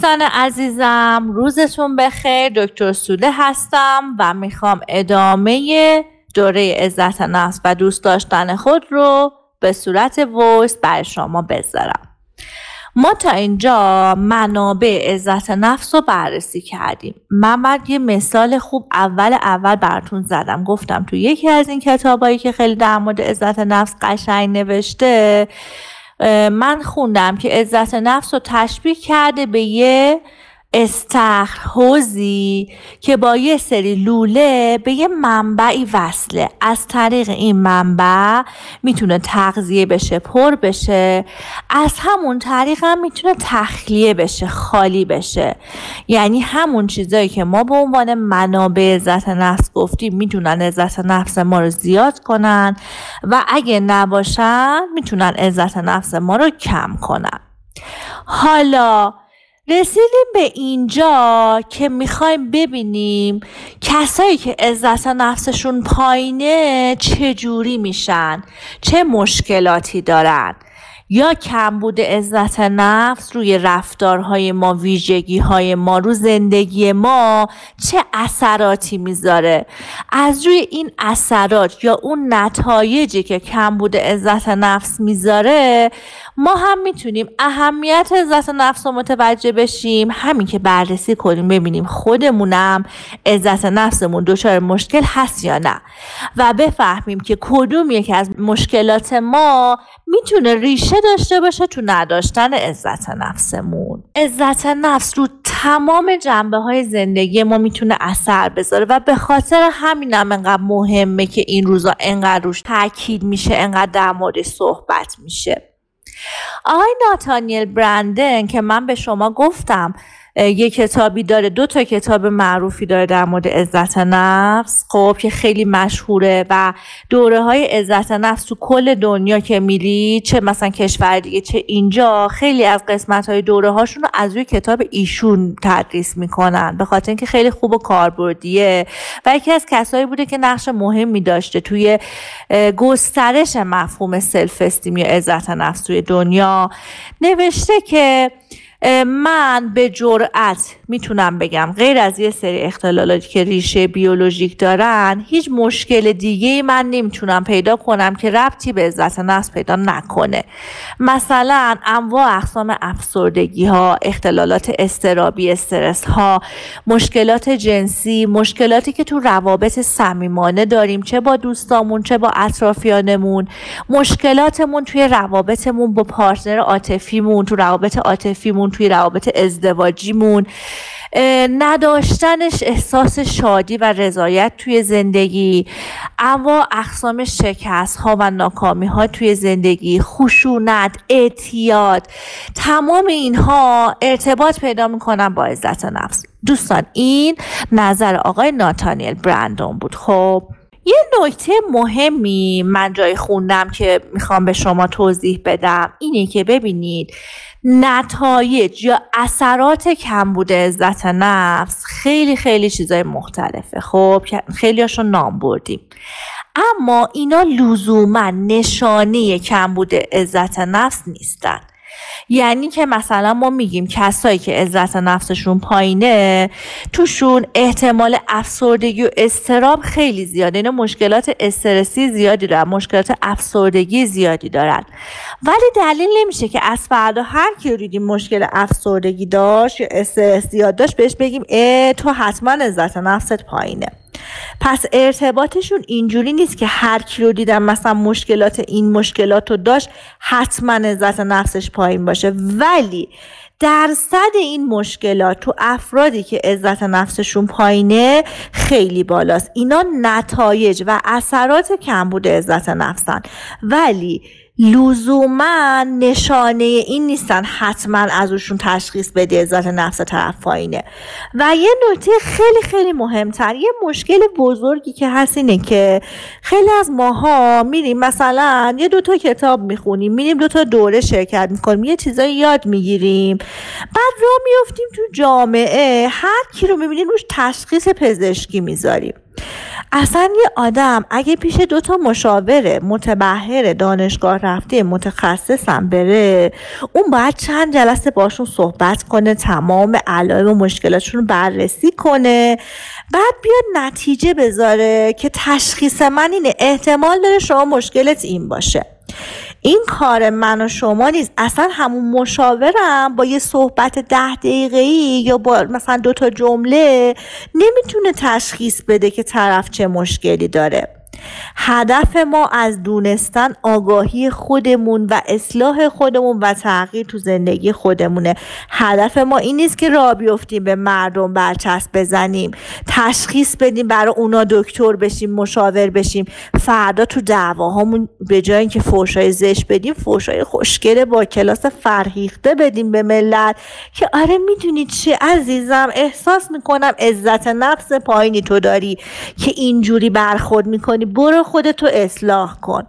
دوستان عزیزم روزتون بخیر. دکتر سوده هستم و می‌خوام ادامه دوره عزت نفس و دوست داشتن خود رو به صورت ویس برای شما بذارم. ما تا اینجا منابع عزت نفس رو بررسی کردیم. من بعد یه مثال خوب اول اول براتون زدم. گفتم تو یکی از این کتابایی که خیلی در مورد عزت نفس قشنگ نوشته من خوندم که عزت نفس رو تشبیه کرده به یه استخر حوزی که با یه سری لوله به یه منبعی وصله. از طریق این منبع می‌تونه تغذیه بشه پر بشه. از همون طریق هم می‌تونه تخلیه بشه خالی بشه. یعنی همون چیزایی که ما به عنوان منابع عزت نفس گفتیم می‌تونن عزت نفس ما رو زیاد کنن و اگه نباشن می‌تونن عزت نفس ما رو کم کنن. حالا رسیدیم به اینجا که می‌خوایم ببینیم کسایی که عزت نفسشون پایینه چجوری میشن چه مشکلاتی دارن. یا کمبود عزت نفس روی رفتارهای ما ویژگی های ما رو زندگی ما چه اثراتی می‌ذاره. از روی این اثرات یا اون نتایجی که کمبود عزت نفس می‌ذاره ما هم می‌تونیم اهمیت عزت نفس رو متوجه بشیم. همین که بررسی کنیم ببینیم خودمونم عزت نفسمون دچار مشکل هست یا نه. و بفهمیم که کدوم یکی از مشکلات ما می‌تونه ریشه داشته باشه تو نداشتن عزت نفسمون. عزت نفس رو تمام جنبه های زندگی ما می‌تونه اثر بذاره و به خاطر همینم انقدر مهمه که این روزا انقدر روش تاکید میشه انقدر در مورد صحبت میشه. آقای ناتانیل برندن که من به شما گفتم یه کتابی داره دو تا کتاب معروفی داره در مورد عزت نفس. خب که خیلی مشهوره و دوره های عزت نفس تو کل دنیا که میری چه مثلا کشور دیگه چه اینجا خیلی از قسمت های دوره هاشون رو از روی کتاب ایشون تدریس می‌کنن. به خاطر اینکه خیلی خوب و کاربردیه. و یکی از کسایی بوده که نقش مهمی داشته توی گسترش مفهوم سلف استیم یا عزت نفس توی دنیا. نوشته که من به جرأت می‌تونم بگم غیر از یه سری اختلالاتی که ریشه بیولوژیک دارن هیچ مشکل دیگه من نمی‌تونم پیدا کنم که ربطی به عزت نفس پیدا نکنه. مثلا انواع اقسام افسردگی ها اختلالات استرابی استرس ها مشکلات جنسی مشکلاتی که تو روابط صمیمانه داریم چه با دوستامون چه با اطرافیانمون. مشکلاتمون توی روابطمون با پارتنر عاطفیمون تو روابط عاطفیمون توی روابط ازدواجیمون. نداشتنش احساس شادی و رضایت توی زندگی اما اقسام شکست ها و ناکامی ها توی زندگی خشونت اعتیاد تمام اینها ارتباط پیدا می‌کنن با عزت نفس. دوستان این نظر آقای ناتانیل برندون بود. خب؟ یه نکته مهمی من جای خوندم که می‌خوام به شما توضیح بدم. اینه که ببینید نتایج یا اثرات کمبود عزت نفس خیلی خیلی چیزای مختلفه. خب خیلی هاشون نام بردیم. اما اینا لزوما نشانه کمبود عزت نفس نیستن. یعنی که مثلا ما میگیم کسایی که عزت نفسشون پایینه توشون احتمال افسردگی و استراب خیلی زیاده. اینا مشکلات استرسی زیادی دارن مشکلات افسردگی زیادی دارن. ولی دلیل نمیشه که از فردا هر کی دیدیم مشکل افسردگی داشت یا استرس زیاد داشت بهش بگیم اه تو حتما عزت نفست پایینه. پس ارتباطشون اینجوری نیست که هر کی رو دیدم مثلا مشکلات این مشکلات رو داشت حتما عزت نفسش پایین باشه. ولی درصد این مشکلات تو افرادی که عزت نفسشون پایینه خیلی بالاست. اینا نتایج و اثرات کمبود عزت نفسن. ولی لزوما نشانه این نیستن حتما از اوشون تشخیص بده عزت نفس طرف پایینه و یه نکته خیلی خیلی مهمتر یه مشکل بزرگی که هست اینه که خیلی از ماها میریم مثلا یه دوتا کتاب می‌خونیم میریم دوتا دوره شرکت می‌کنیم یه چیزایی یاد می‌گیریم بعد را میفتیم تو جامعه هر کی رو می‌بینیم روش تشخیص پزشکی می‌ذاریم. اصلا یه آدم اگه پیش دوتا مشاوره متبهر دانشگاه رفته متخصصم بره اون باید چند جلسه باشون صحبت کنه تمام علائم و مشکلاتشون رو بررسی کنه. بعد بیاد نتیجه بذاره که تشخیص من اینه احتمال داره شما مشکلت این باشه. این کار من و شما نیست. اصلا همون مشاورم با یه صحبت ده دقیقه یا با مثلا دوتا جمله نمی‌تونه تشخیص بده که طرف چه مشکلی داره. هدف ما از دونستن آگاهی خودمون و اصلاح خودمون و تغییر تو زندگی خودمونه. هدف ما این نیست که را بیفتیم به مردم برچسب بزنیم تشخیص بدیم برای اونا دکتر بشیم مشاور بشیم. فردا تو دعواهامون به جای اینکه فوشای زش بدیم فوشای خوشگله با کلاس فرهیخته بدیم به ملت که آره می‌دونی چی عزیزم احساس می‌کنم عزت نفس پایینی تو داری که اینجوری برخورد می‌کنی. برو خودتو اصلاح کن.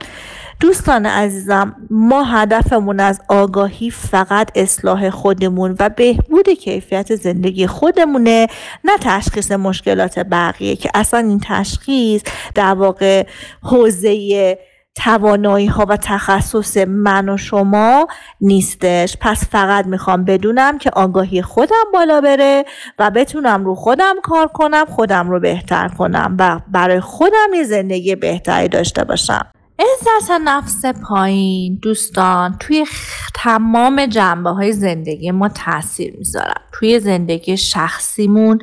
دوستان عزیزم ما هدفمون از آگاهی فقط اصلاح خودمون و بهبود کیفیت زندگی خودمونه نه تشخیص مشکلات بقیه که اصلا این تشخیص در واقع حوزه توانایی ها و تخصص من و شما نیستش. پس فقط می‌خوام بدونم که آگاهی خودم بالا بره و بتونم رو خودم کار کنم خودم رو بهتر کنم و برای خودم یه زندگی بهتری داشته باشم. عزت نفس پایین. دوستان توی تمام جنبه های زندگی ما تاثیر می‌ذارم توی زندگی شخصیمون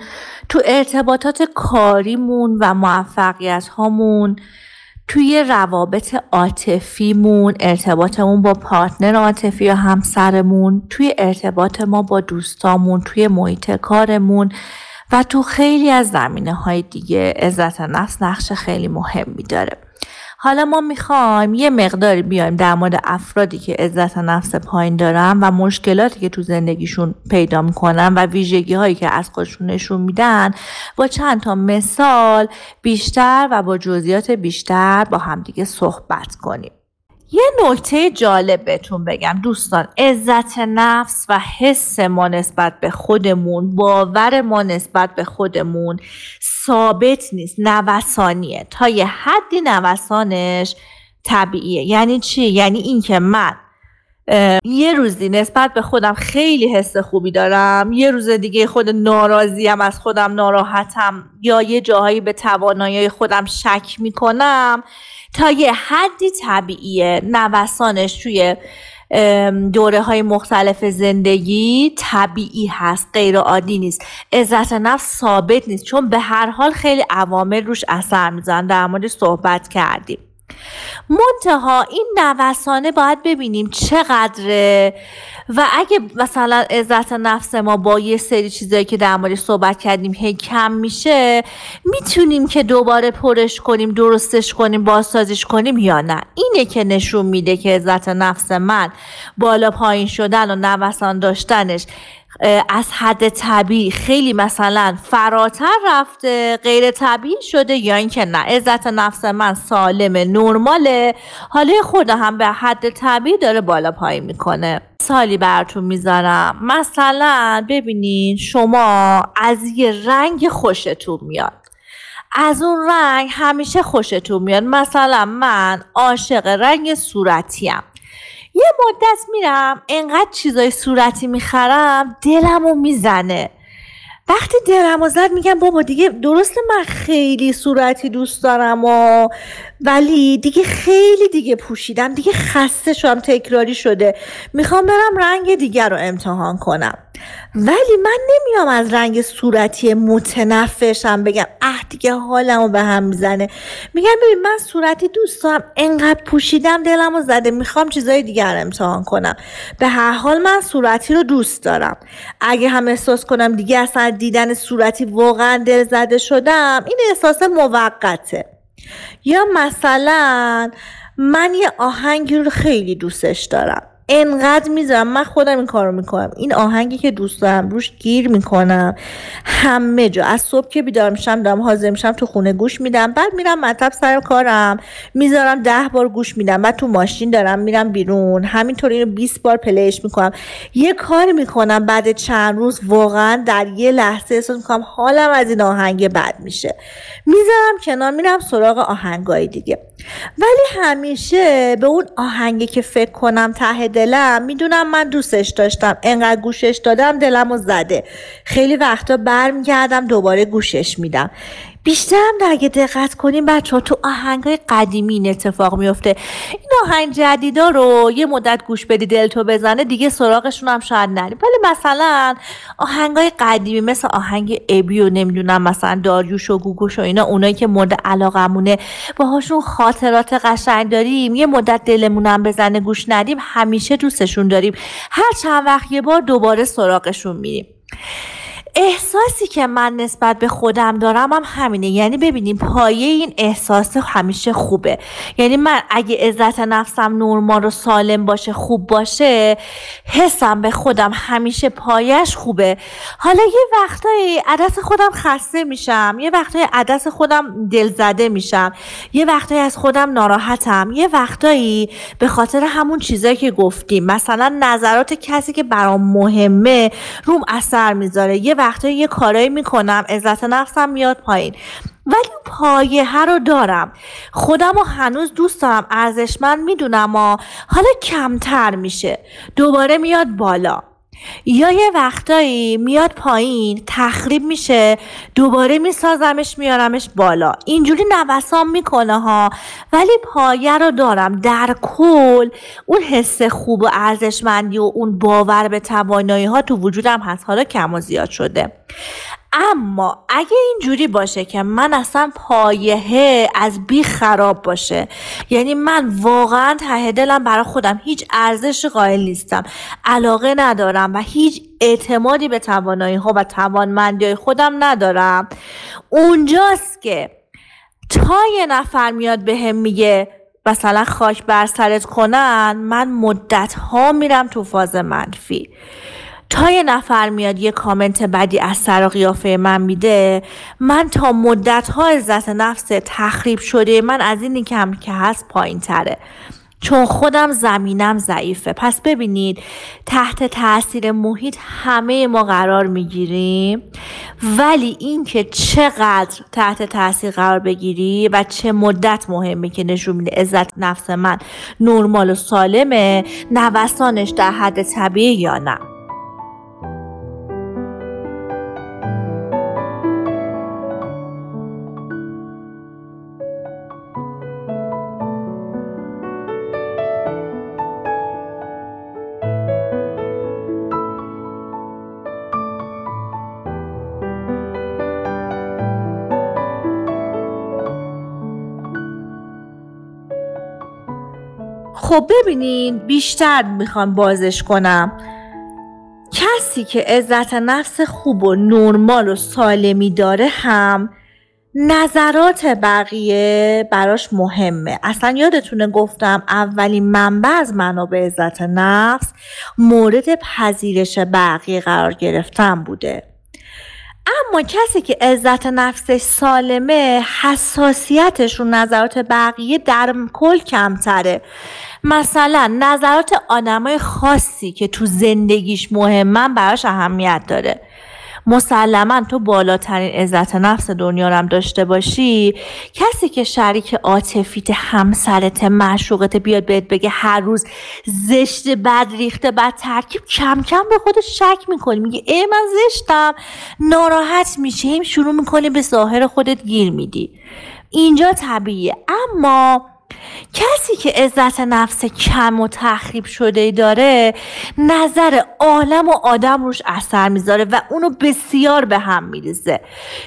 تو ارتباطات کاریمون و موفقیت هامون توی روابط عاطفیمون ارتباطمون با پارتنر عاطفی یا همسرمون توی ارتباط ما با دوستامون توی محیط کارمون و تو خیلی از زمینه های دیگه. عزت نفس نقش خیلی مهمی داره. حالا ما می‌خوایم یه مقداری بیایم در مورد افرادی که عزت نفس پایین دارن و مشکلاتی که تو زندگیشون پیدا می‌کنن و ویژگی هایی که از خودشون نشون میدن با چند تا مثال بیشتر و با جزئیات بیشتر با همدیگه صحبت کنیم. یه نکته جالب بهتون بگم دوستان. عزت نفس و حس ما نسبت به خودمون باور ما نسبت به خودمون ثابت نیست نوسانیه. تا یه حدی نوسانش طبیعیه. یعنی چی؟ یعنی اینکه من یه روزی نسبت به خودم خیلی حس خوبی دارم یه روز دیگه خود ناراضیم از خودم ناراحتم یا یه جاهایی به توانایی خودم شک می‌کنم تا یه حدی طبیعیه نوسانش توی دوره های مختلف زندگی طبیعی هست غیر عادی نیست. عزت نفس ثابت نیست چون به هر حال خیلی عوامل روش اثر میزن در مورد صحبت کردیم. منتها این نوسانه باید ببینیم چقدره. و اگه مثلا عزت نفس ما با یه سری چیزایی که در مورد صحبت کردیم هی کم میشه می‌تونیم که دوباره پرش کنیم درستش کنیم بازسازیش کنیم یا نه؟ اینه که نشون میده که عزت نفس من بالا پایین شدن و نوسان داشتنش از حد طبیعی خیلی مثلا فراتر رفته غیر طبیعی شده یا اینکه نه. عزت نفس من سالم نرماله. حالا خود هم به حد طبیعی داره بالا پایین می‌کنه. سالی براتون می‌ذارم. مثلا ببینین شما از یه رنگ خوشتون میاد. از اون رنگ همیشه خوشتون میاد. مثلا من عاشق رنگ صورتیم. یه مدت میرم انقدر چیزای صورتی می‌خرم دلمو می‌زنه. وقتی دلمو زد میگم بابا دیگه درسته من خیلی صورتی دوست دارم و ولی دیگه خیلی دیگه پوشیدم دیگه خسته شدم تکراری شده. می‌خوام برم رنگ دیگر رو امتحان کنم. ولی من نمیام از رنگ صورتی متنفشم بگم اه دیگه حالمو به هم می‌زنه. میگم ببین من صورتی دوست دارم انقدر پوشیدم دلمو زده. می‌خوام چیزای دیگر امتحان کنم. به هر حال من صورتی رو دوست دارم. اگه هم احساس کنم دیگه اصلا دیدن صورتی واقعا دل زده شدم. این احساس موقته. یا مثلا من یه آهنگی رو خیلی دوستش دارم. انقدر می‌ذارم. من خودم این کارو می‌کنم. این آهنگی که دوست دارم روش گیر می‌کنم. همه جا. از صبح که بیدار میشم دارم حاضر میشم تو خونه گوش میدم. بعد میرم مطب سر کارم. می‌ذارم ده بار گوش میدم. بعد تو ماشین دارم میرم بیرون. همینطور اینو 20 بار پلیش می‌کنم. یه کار می‌کنم بعد چند روز واقعا در یه لحظه احساس می‌کنم حالم از این آهنگ بد میشه. می‌ذارم کنار میرم سراغ آهنگای دیگه. ولی همیشه به اون آهنگی که فکر کنم ته دلم می‌دونم من دوستش داشتم. انقدر گوشش دادم دلم و زده. خیلی وقتا برمیگردم دوباره گوشش میدم. بیشتر هم اگه دقت کنیم بچه ها تو آهنگ های قدیمی این اتفاق میفته. این آهنگ جدیدا رو یه مدت گوش بدی دلتو بزنه دیگه سراغشون هم شاید نریم ولی مثلا آهنگ های قدیمی مثل آهنگ ابی نمی‌دونم مثلا داریوش و گوگوش و اینا اونایی که مورد علاقمونه باهاشون خاطرات قشنگ داریم. یه مدت دلمونم بزنه گوش ندیم همیشه دوستشون داریم. هر چند وقت یه بار دوباره سراغشون میریم. احساسی که من نسبت به خودم دارم هم همینه. یعنی ببینیم پایه این احساس همیشه خوبه. یعنی من اگه عزت نفسم نورمال و سالم باشه خوب باشه حسم به خودم همیشه پایش خوبه. حالا یه وقتایی عدس خودم خسته میشم یه وقتایی عدس خودم دلزده میشم یه وقتایی از خودم ناراحتم یه وقتایی به خاطر همون چیزایی که گفتیم. مثلا نظرات کسی که برام مهمه روم اثر می‌ذاره. یه وقتا یه کارایی می‌کنم عزت نفسم میاد پایین. ولی پایه رو دارم. خودم رو هنوز دوست دارم ارزشمند می‌دونم و حالا کمتر میشه. دوباره میاد بالا. یا یه وقتایی میاد پایین تخریب میشه دوباره میسازمش میارمش بالا. اینجوری نوسان می‌کنه ها. ولی پایه رو دارم. در کل اون حس خوب و ارزشمندی و اون باور به توانایی ها تو وجودم هست. حالا کم و زیاد شده. اما اگه اینجوری باشه که من اصلا پایه از بی خراب باشه یعنی من واقعا ته دلم برای خودم هیچ ارزش قائل نیستم علاقه ندارم و هیچ اعتمادی به توانایی ها و توانمندی های خودم ندارم. اونجاست که تا یه نفر میاد به هم میگه مثلا خاک بر سرت کنن من مدت ها میرم تو فاز منفی. تا یه نفر میاد یه کامنت بدی از سر قیافه من میده من تا مدت ها عزت نفس تخریب شده من از اینی کم که هست پایین تره چون خودم زمینم ضعیفه. پس ببینید تحت تاثیر محیط همه ما قرار می‌گیریم ولی اینکه چقدر تحت تاثیر قرار بگیری و چه مدت مهمه که نشون میده عزت نفس من نرمال و سالمه نوسانش در حد طبیعی یا نه. خب ببینین بیشتر می‌خوام بازش کنم. کسی که عزت نفس خوب و نرمال و سالمی داره هم نظرات بقیه براش مهمه. اصلا یادتونه گفتم اولین منبع از منابع عزت نفس مورد پذیرش بقیه قرار گرفتن بوده. اما کسی که عزت نفسش سالمه حساسیتش رو نظرات بقیه در کل کمتره. مثلا نظرات آدمای خاصی که تو زندگیش مهمن براش اهمیت داره. مسلما تو بالاترین عزت نفس دنیا هم داشته باشی کسی که شریک عاطفیت همسرت معشوقت بیاد بهت بگه هر روز زشت بد ریخته بد ترکیب کم کم به خودش شک می‌کنی. میگه ای من زشتم ناراحت میشیم شروع می‌کنی به ظاهر خودت گیر میدی. اینجا طبیعیه. اما کسی که عزت نفس کم و تخریب شده داره نظر عالم و آدم روش اثر می‌ذاره و اونو بسیار به هم میریزه.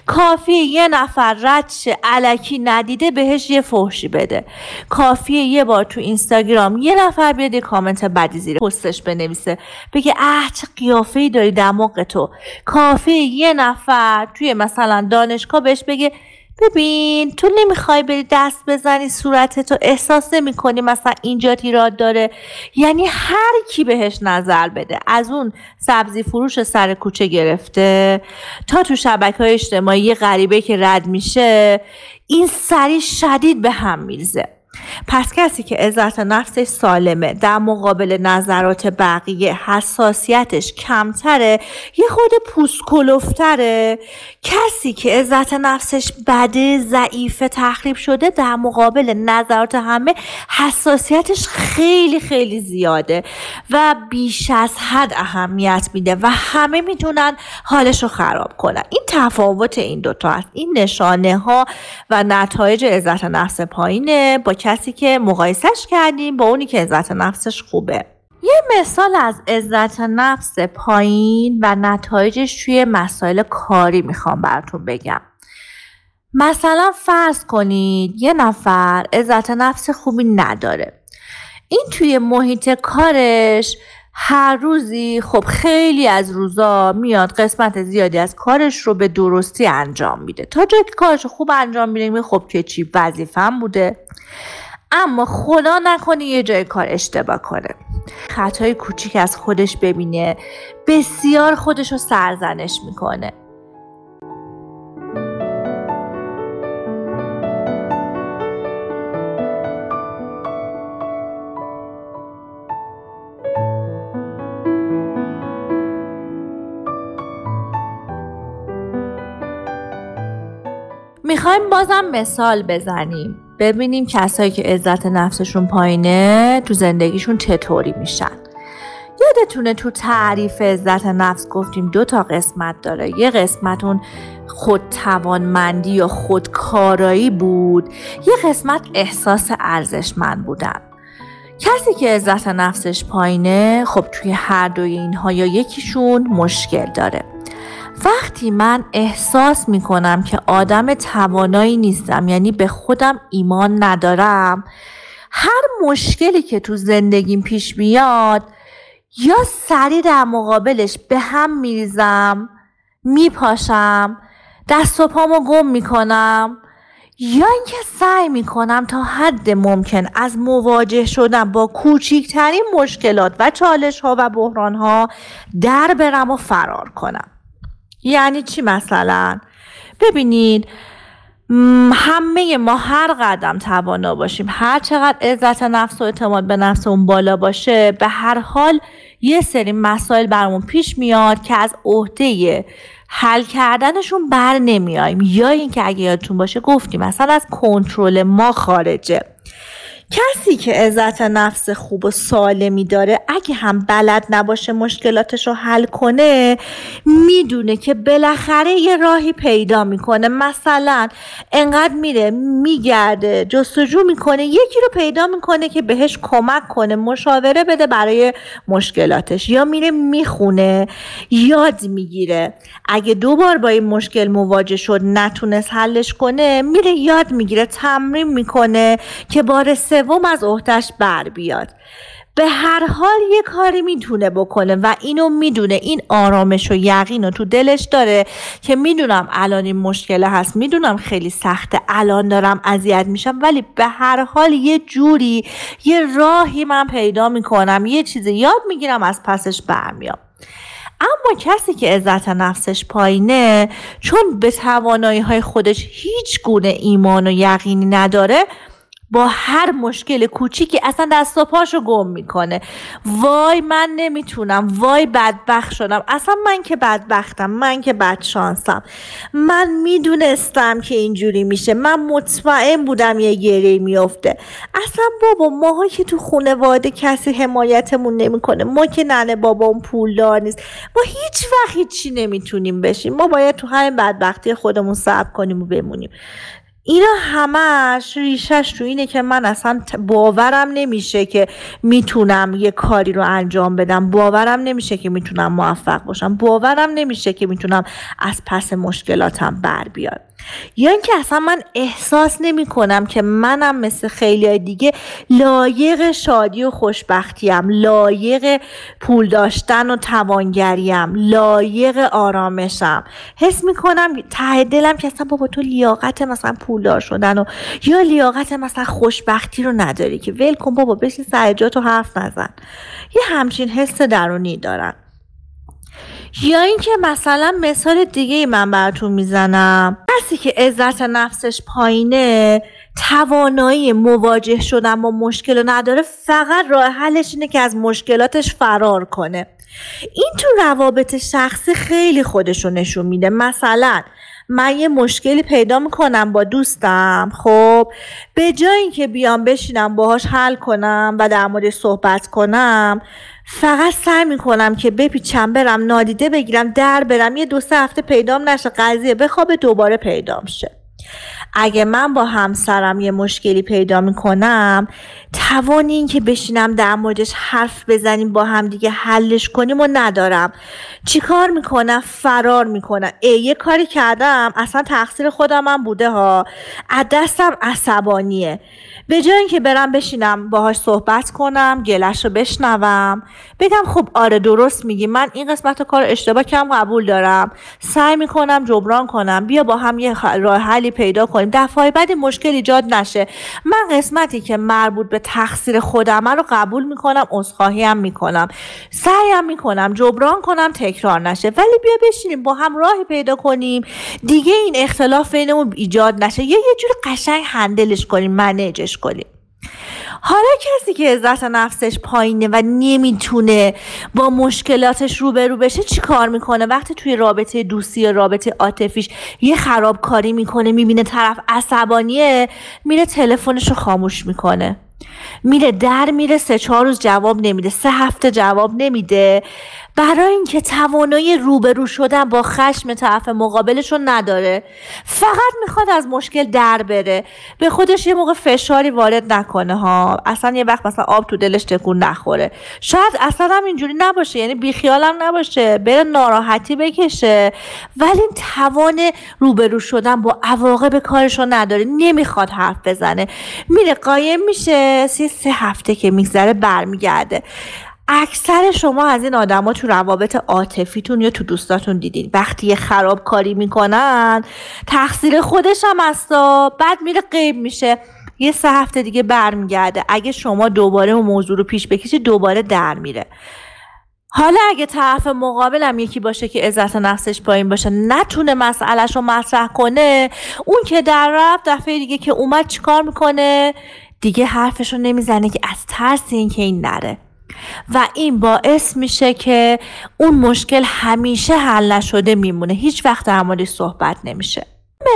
کافی یه نفر ردش علکی ندیده بهش یه فحشی بده. کافی یه بار تو اینستاگرام یه نفر بیاد کامنت بدی زیر پستش بنویسه بگه اه چه قیافه ای داری دماغ تو. کافی یه نفر توی مثلا دانشگاه بهش بگه ببین تو نمی‌خوای بری دست بزنی صورتتو احساس نمی‌کنی مثلا اینجا تیراد داره. یعنی هر کی بهش نظر بده. از اون سبزی فروش سر کوچه گرفته تا تو شبکه های اجتماعی غریبه که رد میشه این سری شدید به هم میرزه پس کسی که عزت نفسش سالمه در مقابل نظرات بقیه حساسیتش کمتره یه خود پوست کلوفتره کسی که عزت نفسش بده ضعیف تخریب شده در مقابل نظرات همه حساسیتش خیلی خیلی زیاده و بیش از حد اهمیت میده و همه می‌تونن حالش رو خراب کنن. این تفاوت این دوتا هست. این نشانه ها و نتایج عزت نفس پایینه. با کسی که مقایسش کردیم با اونی که عزت نفسش خوبه. یه مثال از عزت نفس پایین و نتایجش توی مسائل کاری می‌خوام براتون بگم. مثلا فرض کنید یه نفر عزت نفس خوبی نداره. این توی محیط کارش هر روزی خب خیلی از روزا میاد قسمت زیادی از کارش رو به درستی انجام میده. تا جایی که کارش خوب انجام میده خب که چی وظیفم بوده. اما خدا نکنه یه جای کار اشتباه کنه. خطای کوچیک از خودش ببینه. بسیار خودش رو سرزنش می‌کنه. می‌خوایم بازم مثال بزنیم. ببینیم کسایی که عزت نفسشون پایینه تو زندگیشون چطوری میشن. یادتونه تو تعریف عزت نفس گفتیم دو تا قسمت داره. یه قسمت اون خود توانمندی یا خودکارایی بود. یه قسمت احساس ارزشمند بودن. کسی که عزت نفسش پایینه خب توی هر دوی اینها یا یکیشون مشکل داره. وقتی من احساس می کنم که آدم توانایی نیستم یعنی به خودم ایمان ندارم هر مشکلی که تو زندگیم پیش میاد یا سریع در مقابلش به هم میریزم میپاشم دست و پامو گم می‌کنم یا اینکه سعی می‌کنم تا حد ممکن از مواجه شدن با کوچکترین مشکلات و چالش ها و بحران ها در برم و فرار کنم. یعنی چی مثلا؟ ببینید همه ما هر قدم توانا باشیم هر چقدر عزت نفس و اعتماد به نفس اون بالا باشه به هر حال یه سری مسائل برامون پیش میاد که از عهده حل کردنشون بر نمیایم. یا اینکه اگه یادتون باشه گفتیم مثلا از کنترل ما خارجه. کسی که عزت نفس خوب و سالمی داره اگه هم بلد نباشه مشکلاتش رو حل کنه می‌دونه که بالاخره یه راهی پیدا می‌کنه. مثلا انقدر میره میگرده جستجو می‌کنه یکی رو پیدا می‌کنه که بهش کمک کنه مشاوره بده برای مشکلاتش. یا میره می‌خونه یاد می‌گیره. اگه دوبار با این مشکل مواجه شد نتونست حلش کنه میره یاد می‌گیره تمرین می‌کنه که بار سوم از عهدهش بر بیاد. به هر حال یه کاری می‌تونه بکنه و اینو می‌دونه. این آرامش و یقین رو تو دلش داره که می‌دونم الان این مشکل هست. می‌دونم خیلی سخته. الان دارم اذیت میشم. ولی به هر حال یه جوری یه راهی من پیدا می‌کنم. یه چیزی یاد می‌گیرم از پسش برمیام. اما کسی که عزت نفسش پایینه چون به توانایی های خودش هیچ گونه ایمان و یقینی نداره با هر مشکل کوچیکی اصلا دست و پاشو گم می‌کنه. وای من نمی‌تونم وای بدبخت شدم. اصلا من که بدبختم من که بدشانسم. من می‌دونستم که اینجوری میشه. من مطمئن بودم یه گریه میفته اصلا بابا ماها که تو خونواده کسی حمایتمون نمی‌کنه. ما که ننه بابام پولدار نیست. ما هیچ وقت هیچی نمی‌تونیم بشیم. ما باید تو همین بدبختی خودمون صبر کنیم و بمونیم. اینا همش ریشش تو اینه که من اصلا باورم نمیشه که می‌تونم یه کاری رو انجام بدم. باورم نمیشه که می‌تونم موفق باشم. باورم نمیشه که می‌تونم از پس مشکلاتم بر بیاد. یا اینکه اصلا من احساس نمی کنم که منم مثل خیلی دیگه لایق شادی و خوشبختیم لایق پول داشتن و توانگریم لایق آرامشم. حس می کنم ته دلم که اصلا بابا تو لیاقت مثلا پولدار شدن و یا لیاقت مثلا خوشبختی رو نداری که ول کن بابا بشین سر حرف نزن. یه همچین حس درونی دارم. یا اینکه مثلا مثال دیگه ای من براتون می‌زنم. کسی که عزت نفسش پایینه توانایی مواجه شدن با مشکل نداره فقط راه حلش اینه که از مشکلاتش فرار کنه. این تو روابط شخصی خیلی خودشو نشون میده. مثلا من یه مشکلی پیدا می‌کنم با دوستم خب به جای اینکه بیام بشینم باهاش حل کنم و در مورد صحبت کنم فقط سعی می‌کنم که بپیچم برم نادیده بگیرم در برم یه دو سه هفته پیدام نشه قضیه بخوابه دوباره پیدام شه. اگه من با همسرم یه مشکلی پیدا می‌کنم توان این که بشینم در موردش حرف بزنیم با هم دیگه حلش کنیم و ندارم. چیکار می‌کنم؟ فرار می‌کنم. ای یه کاری کردم اصلا تقصیر خودم هم بوده ها. از دستم عصبانیه. به جای اینکه برم بشینم باهاش صحبت کنم گلش رو بشنوم بگم خب آره درست میگی من این قسمت کار اشتباه کم قبول دارم. سعی می‌کنم جبران کنم. بیا با هم یه راه حلی پیدا کنیم. دفعه بعد مشکل ایجاد نشه. من قسمتی که مربوط به تقصیر خودم رو قبول می‌کنم عذرخواهی هم می‌کنم. سعیم می‌کنم. جبران کنم تکرار نشه. ولی بیا بشینیم با هم راهی پیدا کنیم. دیگه این اختلاف بینمون ایجاد نشه. یا یه جور قشنگ هندلش کنیم منیجش کنیم. حالا کسی که عزت نفسش پایینه و نمی‌تونه با مشکلاتش روبرو بشه چی کار می‌کنه؟ وقتی توی رابطه دوستی یا رابطه عاطفیش یه خرابکاری می‌کنه می‌بینه طرف عصبانیه میره تلفنش رو خاموش می‌کنه. میره در میره سه چهار روز جواب نمیده سه هفته جواب نمیده. برای اینکه توانایی روبرو شدن با خشم طرف مقابلش رو نداره. فقط می‌خواد از مشکل در بره. به خودش یه موقع فشاری وارد نکنه ها. اصلا یه وقت مثلا آب تو دلش تکون نخوره. شاید اصلا هم اینجوری نباشه یعنی بیخیالم نباشه. بره ناراحتی بکشه. ولی توان روبرو شدن با عواقب کارش رو نداره. نمی‌خواد حرف بزنه. میره قایم میشه سی سه هفته که میگذره برمیگرده. اکثر شما از این آدما تو روابط عاطفیتون یا تو دوستاتون دیدین. وقتی یه خرابکاری می‌کنن تقصیر خودش هم هستا بعد میره غیب میشه. یه سه هفته دیگه برمیگرده. اگه شما دوباره اون موضوع رو پیش بکشید دوباره در میره. حالا اگه طرف مقابلم یکی باشه که عزت نفسش پایین باشه نتونه مسئلهش رو مطرح کنه. اون که در رفت دفعه دیگه که اومد چیکار می‌کنه؟ دیگه حرفش رو نمی‌زنه که از ترس اینکه این نره. و این باعث میشه که اون مشکل همیشه حل نشده میمونه. هیچ وقت در صحبت نمیشه.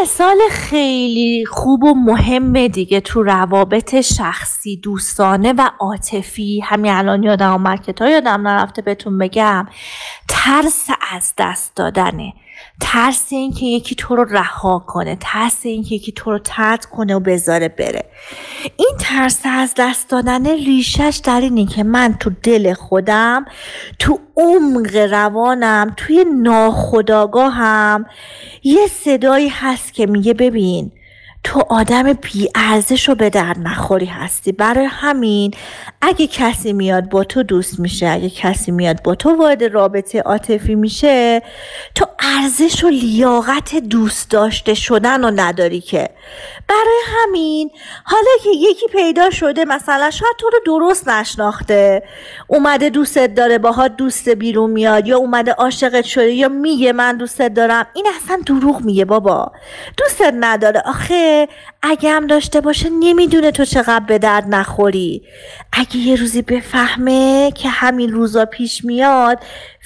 مثال خیلی خوب و مهم دیگه تو روابط شخصی دوستانه و عاطفی. همین الان یادم آمد که تا یادم نرفته بهتون بگم ترس از دست دادنه. ترس اینکه یکی تو رو رها کنه ترس اینکه یکی تو رو ترد کنه و بذاره بره. این ترس از دست دادن ریشش در اینه که من تو دل خودم تو عمق روانم توی ناخداگاهم یه صدایی هست که میگه ببین تو آدم ارزش و به در نخوری هستی. برای همین اگه کسی میاد با تو دوست میشه اگه کسی میاد با تو وارد رابطه عاطفی میشه تو ارزش و لیاقت دوست داشته شدن رو نداری که. برای همین حالا که یکی پیدا شده مثلا شاید تو رو درست نشناخته اومده دوستت داره باهات دوست بیرون میاد یا اومده عاشقت شده یا میگه من دوستت دارم. این اصلا دروغ میگه بابا. دوستت نداره. آخه اگه هم داشته باشه نمی‌دونه تو چقدر به درد نخوری. اگه یه روزی بفهمه که همین روزا پیش میاد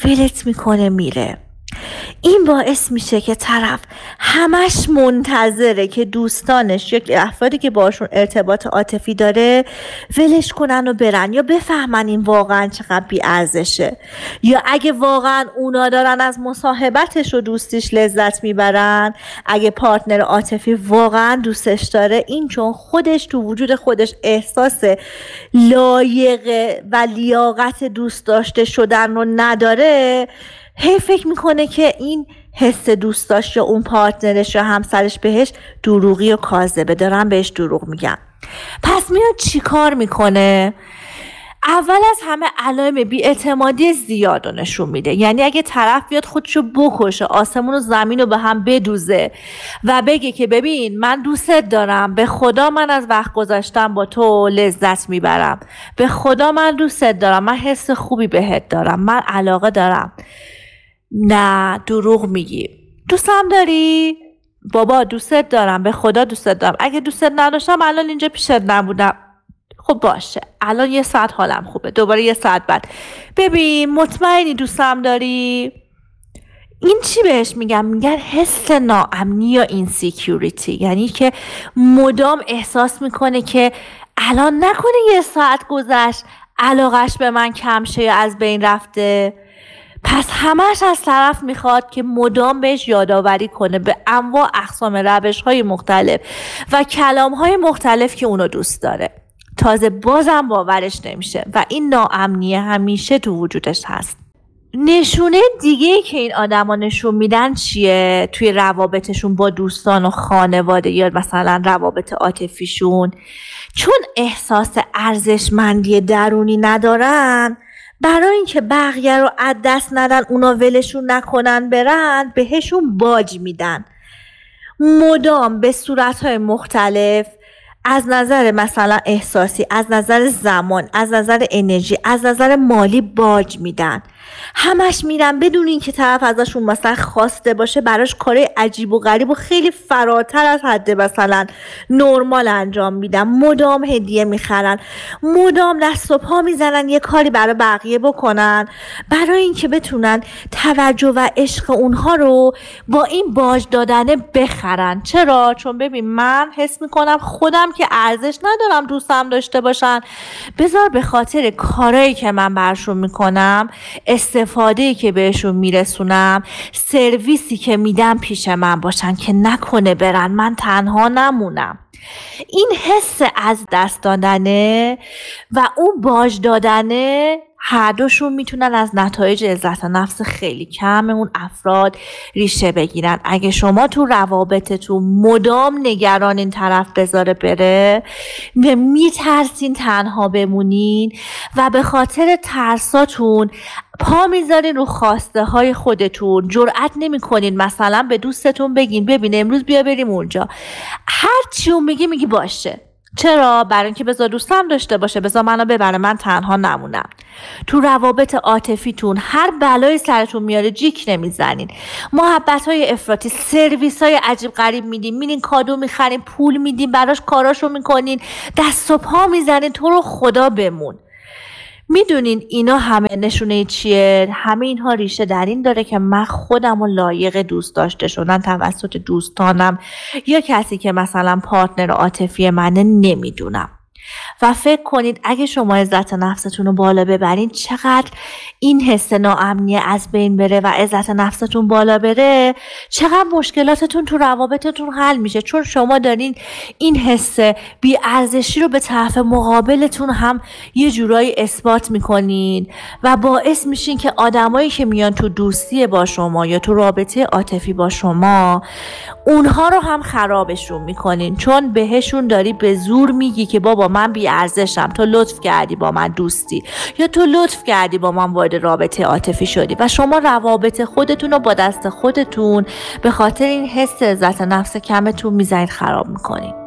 ولت می‌کنه میره. این باعث میشه که طرف همش منتظره که دوستانش یا افرادی که باشون ارتباط عاطفی داره ولش کنن و برن یا بفهمن این واقعا چقدر بی ارزشه یا اگه واقعا اونا دارن از مصاحبتش و دوستیش لذت می‌برن اگه پارتنر عاطفی واقعا دوستش داره این چون خودش تو وجود خودش احساس لایق و لیاقت دوست داشته شدن رو نداره هی فکر می‌کنه که این حس دوست داشت یا اون پارتنرش یا همسرش بهش دروغی و کاذبه. دارن بهش دروغ میگن. پس میاد چیکار می‌کنه؟ اول از همه علائم بیاعتمادی زیاد رو نشون میده. یعنی اگه طرف بیاد خودشو بکشه آسمون و زمین رو به هم بدوزه و بگه که ببین من دوستت دارم به خدا من از وقت گذاشتم با تو لذت می‌برم. به خدا من دوستت دارم من حس خوبی بهت دارم من علاقه دارم. نه دروغ میگی. دوستم داری؟ بابا دوستت دارم به خدا دوستت دارم. اگه دوستت نداشتم الان اینجا پیشت نبودم. خب باشه. الان یه ساعت حالم خوبه. دوباره یه ساعت بعد. ببین مطمئنی دوستم داری؟ این چی بهش میگم؟ میگن حس ناامنی یا insecurity یعنی که مدام احساس می‌کنه که الان نکنه یه ساعت گذشت علاقش به من کم شه یا از بین رفته. پس همش از طرف می‌خواد که مدام بهش یادآوری کنه به انواع اقسام روش های مختلف و کلام های مختلف که اونو دوست داره. تازه بازم باورش نمیشه و این ناامنیه همیشه تو وجودش هست. نشونه دیگه که این آدما نشون میدن چیه؟ توی روابطشون با دوستان و خانواده یا مثلا روابط عاطفیشون؟ چون احساس ارزشمندی درونی ندارن برای اینکه بقیه رو از دست ندن اونا ولشون نکنن برن بهشون باج میدن. مدام به صورتهای مختلف از نظر مثلا احساسی از نظر زمان از نظر انرژی از نظر مالی باج میدن. همش میرن بدون اینکه طرف ازشون مثلا خواسته باشه براش کار عجیب و غریب و خیلی فراتر از حد مثلا نرمال انجام میدن. مدام هدیه می‌خرن. مدام دست و پا می‌زنن یه کاری برای بقیه بکنن. برای اینکه بتونن توجه و عشق اونها رو با این باج دادنه بخرن. چرا؟ چون ببین من حس می‌کنم خودم که ارزش ندارم دوستم داشته باشن. بذار به خاطر کارایی که من برشون می‌کنم استفاده که بهشون میرسونم سرویسی که میدم پیش من باشن که نکنه برن من تنها نمونم. این حس از دست دادنه و اون باج دادنه هر دوشون می‌تونن از نتایج عزت نفس خیلی کم اون افراد ریشه بگیرن. اگه شما تو روابطتون مدام نگران این طرف بذاره بره و میترسین تنها بمونین و به خاطر ترساتون پا می‌ذارین رو خواسته های خودتون. جرأت نمی‌کنین مثلا به دوستتون بگین ببین امروز بیا بریم اونجا. هر چی اون میگی میگی باشه. چرا؟ برای اینکه بذار دوستم داشته باشه. بذار منو ببره. من تنها نمونم. تو روابط عاطفیتون هر بلایی سرتون میاره جیک نمی‌زنین. محبت های افراطی سرویس های عجیب غریب میدین. میرین کادو می‌خرین پول میدین براش کاراشو می‌کنین. دست و پا می‌زنین. تو رو خدا بمون. می‌دونین اینا همه نشونه چیه؟ همه اینها ریشه در این داره که من خودم و لایق دوست داشته شدن توسط دوستانم یا کسی که مثلا پارتنر عاطفی منه نمی‌دونم. و فکر کنید اگه شما عزت نفستون رو بالا ببرین چقدر این حس ناامنیه از بین بره و عزت نفستون بالا بره چقدر مشکلاتتون تو روابطتون حل میشه. چون شما دارین این حس بیارزشی رو به طرف مقابلتون هم یه جورایی اثبات می‌کنین و باعث میشین که آدمایی که میان تو دوستی با شما یا تو رابطه عاطفی با شما اونها رو هم خرابشون می‌کنین. چون بهشون داری به زور میگی که بابا من بی ارزشم تو لطف کردی با من دوستی. یا تو لطف کردی با من وارد رابطه عاطفی شدی. و شما روابط خودتون رو با دست خودتون به خاطر این حس عزت نفس کمتون می‌زنید خراب می‌کنین